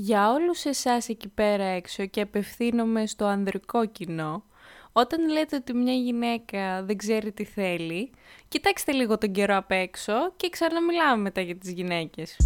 Για όλους εσάς εκεί πέρα έξω και απευθύνομαι στο ανδρικό κοινό, όταν λέτε ότι μια γυναίκα δεν ξέρει τι θέλει, κοιτάξτε λίγο τον καιρό απ' έξω και ξαναμιλάμε μετά για τις γυναίκες.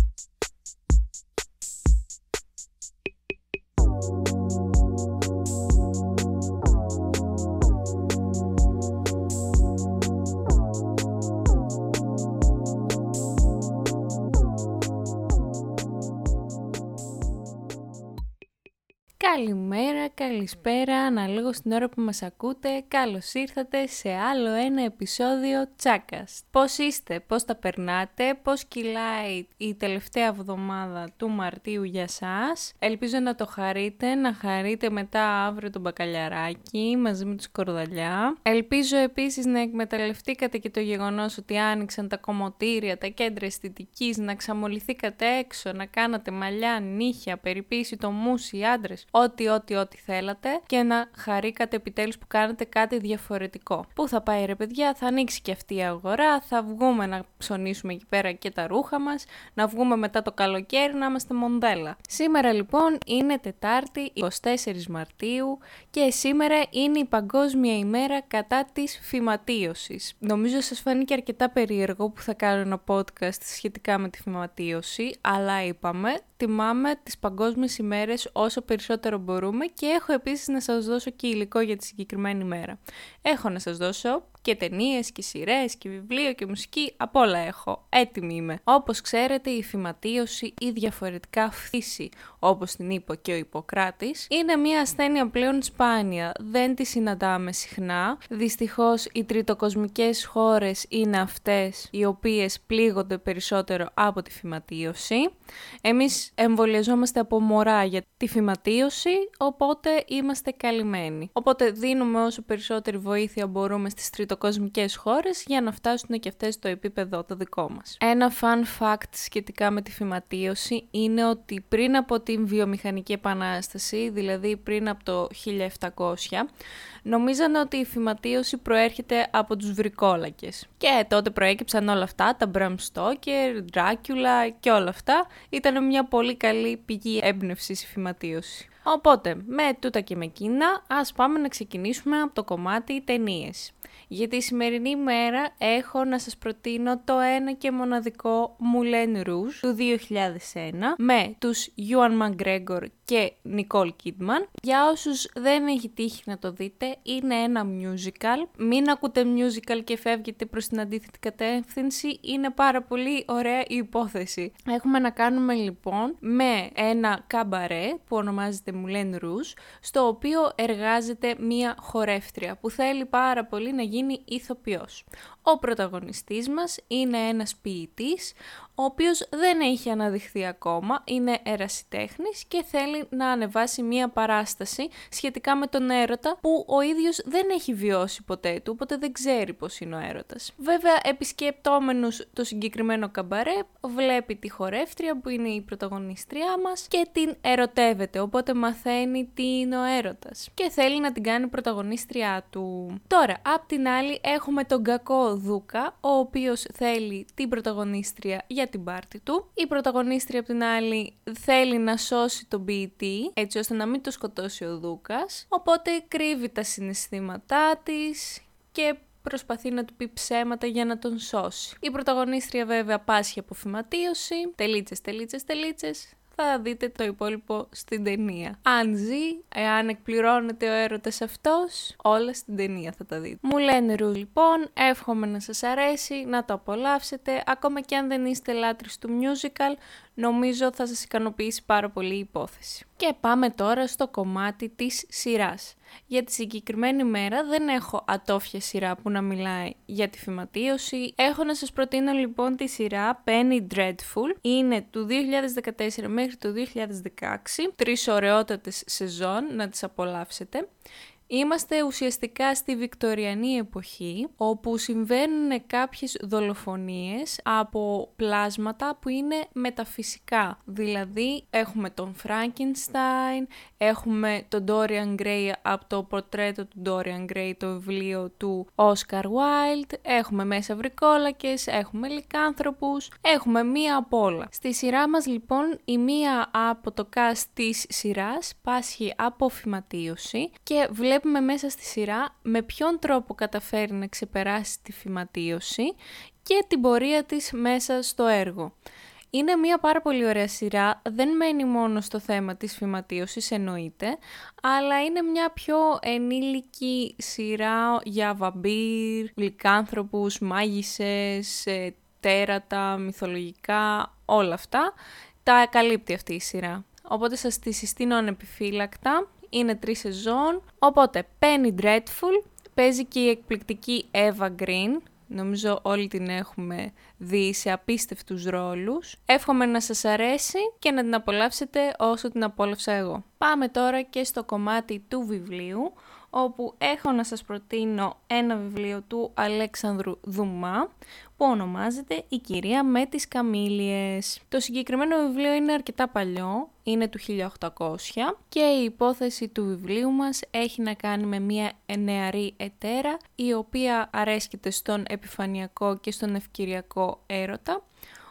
Καλημέρα, καλησπέρα, αναλόγως στην ώρα που μας ακούτε, καλώς ήρθατε σε άλλο ένα επεισόδιο Τσάκας. Πώς είστε, πώς τα περνάτε, πώς κυλάει η τελευταία εβδομάδα του Μαρτίου για σας. Ελπίζω να το χαρείτε, να χαρείτε μετά αύριο τον μπακαλιαράκι μαζί με τους κορδαλιά. Ελπίζω επίσης να εκμεταλλευτήκατε και το γεγονός ότι άνοιξαν τα κομμωτήρια, τα κέντρα αισθητικής, να ξαμοληθήκατε έξω, να κάνατε μαλλιά, νύχια, περιποίηση το μουσι, άντρες, ό,τι, ό,τι, ό,τι θέλατε και να χαρήκατε επιτέλους που κάνετε κάτι διαφορετικό. Πού θα πάει ρε παιδιά, θα ανοίξει και αυτή η αγορά, θα βγούμε να ψωνίσουμε εκεί πέρα και τα ρούχα μας, να βγούμε μετά το καλοκαίρι να είμαστε μοντέλα. Σήμερα λοιπόν είναι Τετάρτη 24 Μαρτίου και σήμερα είναι η Παγκόσμια ημέρα κατά της φυματίωσης. Νομίζω σας φάνηκε αρκετά περίεργο που θα κάνω ένα podcast σχετικά με τη φυματίωση, αλλά είπαμε, τιμάμε τις παγκόσμιες ημέρες όσο περισσότερο μπορούμε και έχω επίσης να σας δώσω και υλικό για τη συγκεκριμένη μέρα. Έχω να σας δώσω και ταινίες και σειρές και βιβλίο και μουσική, απ' όλα έχω. Έτοιμη είμαι. Όπως ξέρετε η φυματίωση ή διαφορετικά φύση, όπως την είπε και ο Ιπποκράτης, είναι μια ασθένεια πλέον σπάνια. Δεν τη συναντάμε συχνά. Δυστυχώς οι τριτοκοσμικές χώρες είναι αυτές οι οποίες πλήγονται περισσότερο από τη φυματίωση. Εμείς εμβολιαζόμαστε από μωρά για τη φυματίωση, οπότε είμαστε καλυμμένοι. Οπότε δίνουμε όσο περισσότερη βοήθεια μπορούμε στις τριτοκοσμικές χώρες για να φτάσουν και αυτές στο επίπεδο το δικό μας. Ένα fun fact σχετικά με τη φυματίωση είναι ότι πριν από την βιομηχανική επανάσταση, δηλαδή πριν από το 1700, νομίζανε ότι η φυματίωση προέρχεται από τους βρικόλακες. Και τότε προέκυψαν όλα αυτά, τα Bram Stoker, Dracula και όλα αυτά. Ήταν μια πολύ καλή πηγή έμπνευσης η φυματίωση. Οπότε, με τούτα και με εκείνα, ας πάμε να ξεκινήσουμε από το κομμάτι ταινίες. Για τη σημερινή μέρα έχω να σας προτείνω το ένα και μοναδικό Moulin Rouge του 2001 με τους Ewan McGregor και Nicole Kidman. Για όσους δεν έχει τύχει να το δείτε, είναι ένα musical. Μην ακούτε musical και φεύγετε προς την αντίθετη κατεύθυνση, είναι πάρα πολύ ωραία η υπόθεση. Έχουμε να κάνουμε λοιπόν με ένα καμπαρέ που ονομάζεται Moulin Rouge, στο οποίο εργάζεται μία χορεύτρια που θέλει πάρα πολύ να γίνει ηθοποιός. Ο πρωταγωνιστής μας είναι ένας ποιητής, ο οποίος δεν έχει αναδειχθεί ακόμα, είναι ερασιτέχνης και θέλει να ανεβάσει μία παράσταση σχετικά με τον έρωτα που ο ίδιος δεν έχει βιώσει ποτέ του, οπότε δεν ξέρει πώς είναι ο έρωτας. Βέβαια, επισκεπτόμενος το συγκεκριμένο καμπαρέ, βλέπει τη χορεύτρια που είναι η πρωταγωνιστριά μας και την ερωτεύεται, οπότε μαθαίνει τι είναι ο έρωτας και θέλει να την κάνει πρωταγωνίστριά του. Τώρα, απ' την άλλη έχουμε τον κακό Δούκα, ο οποίος θέλει την πρωταγωνίστρια για την πάρτη του. Η πρωταγωνίστρια από την άλλη θέλει να σώσει τον ποιητή, έτσι ώστε να μην το σκοτώσει ο Δούκας. Οπότε κρύβει τα συναισθήματά της και προσπαθεί να του πει ψέματα για να τον σώσει. Η πρωταγωνίστρια βέβαια πάσχει από φυματίωση, τελίτσες, τελίτσες, τελίτσες, θα δείτε το υπόλοιπο στην ταινία. Αν ζει, εάν εκπληρώνεται ο έρωτας αυτός, όλα στην ταινία θα τα δείτε. Μου λένε ρου λοιπόν, εύχομαι να σας αρέσει, να το απολαύσετε, ακόμα και αν δεν είστε λάτρεις του musical, νομίζω θα σας ικανοποιήσει πάρα πολύ η υπόθεση. Και πάμε τώρα στο κομμάτι της σειράς. Για τη συγκεκριμένη μέρα δεν έχω ατόφια σειρά που να μιλάει για τη φυματίωση. Έχω να σας προτείνω λοιπόν τη σειρά Penny Dreadful. Είναι του 2014 μέχρι το 2016. Τρεις ωραιότατες σεζόν να τις απολαύσετε. Είμαστε ουσιαστικά στη Βικτοριανή εποχή, όπου συμβαίνουν κάποιες δολοφονίες από πλάσματα που είναι μεταφυσικά. Δηλαδή, έχουμε τον Frankenstein, έχουμε τον Dorian Gray από το πορτρέτο του Dorian Gray, το βιβλίο του Oscar Wilde, έχουμε μέσα βρικόλακες, έχουμε λικάνθρωπους, έχουμε μία από όλα. Στη σειρά μας λοιπόν η μία από το cast της σειράς πάσχει από φυματίωση και βλέπουμε μέσα στη σειρά με ποιον τρόπο καταφέρει να ξεπεράσει τη φυματίωση και την πορεία της μέσα στο έργο. Είναι μια πάρα πολύ ωραία σειρά, δεν μένει μόνο στο θέμα της φυματίωσης εννοείται, αλλά είναι μια πιο ενήλικη σειρά για βαμπύρ, γλυκάνθρωπους, μάγισσες, ε, τέρατα, μυθολογικά, όλα αυτά. Τα καλύπτει αυτή η σειρά. Οπότε σας τη συστήνω ανεπιφύλακτα. Είναι τρεις σεζόν. Οπότε, Penny Dreadful, παίζει και η εκπληκτική Eva Green, Νομίζω όλοι την έχουμε δει σε απίστευτους ρόλους. Εύχομαι να σας αρέσει και να την απολαύσετε όσο την απόλαυσα εγώ. Πάμε τώρα και στο κομμάτι του βιβλίου, όπου έχω να σας προτείνω ένα βιβλίο του Αλέξανδρου Δουμά, που ονομάζεται «Η κυρία με τις καμήλιες». Το συγκεκριμένο βιβλίο είναι αρκετά παλιό, είναι του 1800 και η υπόθεση του βιβλίου μας έχει να κάνει με μια νεαρή ετέρα η οποία αρέσκεται στον επιφανειακό και στον ευκυριακό έρωτα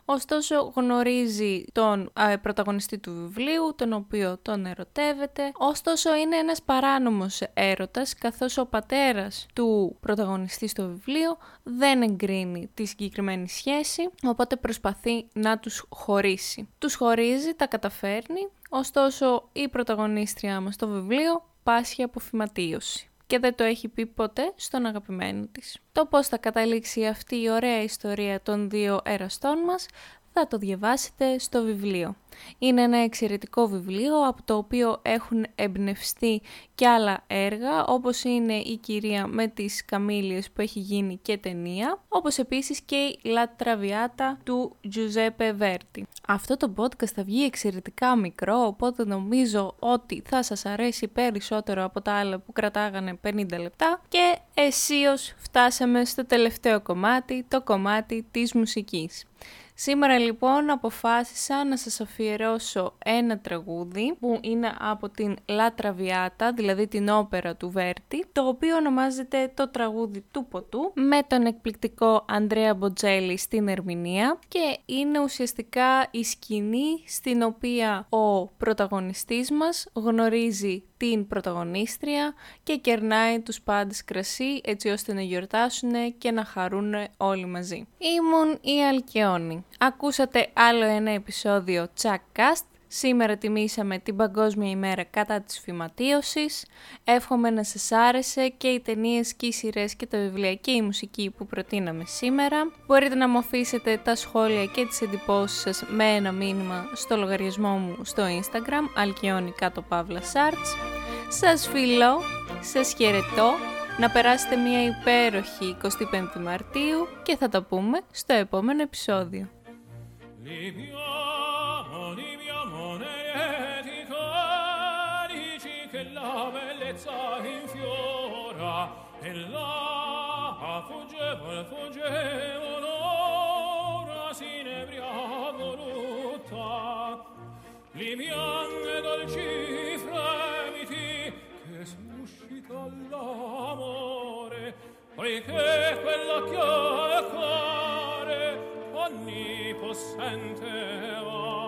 Ωστόσο γνωρίζει τον πρωταγωνιστή του βιβλίου, τον οποίο τον ερωτεύεται. Ωστόσο είναι ένας παράνομος έρωτας, καθώς ο πατέρας του πρωταγωνιστή στο βιβλίο δεν εγκρίνει τη συγκεκριμένη σχέση, οπότε προσπαθεί να τους χωρίσει. Τους χωρίζει, τα καταφέρνει, ωστόσο η πρωταγωνίστρια μας στο βιβλίο πάσχει από φυματίωση και δεν το έχει πει ποτέ στον αγαπημένο της. Το πώς θα καταλήξει αυτή η ωραία ιστορία των δύο εραστών μας θα το διαβάσετε στο βιβλίο. Είναι ένα εξαιρετικό βιβλίο από το οποίο έχουν εμπνευστεί και άλλα έργα όπως είναι η κυρία με τις καμήλιες που έχει γίνει και ταινία όπως επίσης και η La Traviata του Giuseppe Verdi. Αυτό το podcast θα βγει εξαιρετικά μικρό οπότε νομίζω ότι θα σας αρέσει περισσότερο από τα άλλα που κρατάγανε 50 λεπτά και αισίως φτάσαμε στο τελευταίο κομμάτι, το κομμάτι της μουσικής. Σήμερα λοιπόν αποφάσισα να σας αφιερώσω ένα τραγούδι που είναι από την La Traviata, δηλαδή την όπερα του Βέρτη, το οποίο ονομάζεται το τραγούδι του ποτού με τον εκπληκτικό Ανδρέα Μποτζέλη στην ερμηνεία και είναι ουσιαστικά η σκηνή στην οποία ο πρωταγωνιστής μας γνωρίζει την πρωταγωνίστρια και κερνάει τους πάντες κρασί έτσι ώστε να γιορτάσουν και να χαρούν όλοι μαζί. Ήμουν η Αλκιόνη. Ακούσατε άλλο ένα επεισόδιο Cast. Σήμερα τιμήσαμε την Παγκόσμια ημέρα κατά της φυματίωσης. Εύχομαι να σας άρεσε και οι ταινίες και οι σειρές και τα βιβλία και η μουσική που προτείναμε σήμερα. Μπορείτε να μου αφήσετε τα σχόλια και τις εντυπώσεις σας με ένα μήνυμα στο λογαριασμό μου στο Instagram, αλκιόνι κάτω παύλα σάρτς. Σας φιλώ, σας χαιρετώ, να περάσετε μια υπέροχη 25η Μαρτίου και θα τα πούμε στο επόμενο επεισόδιο. lieti carici che la bellezza infiora e là fuggevol fuggevol ora s'inebria voluta. li bianche dolci fremiti che suscita l'amore poiché quell'occhio e cuore onnipossente va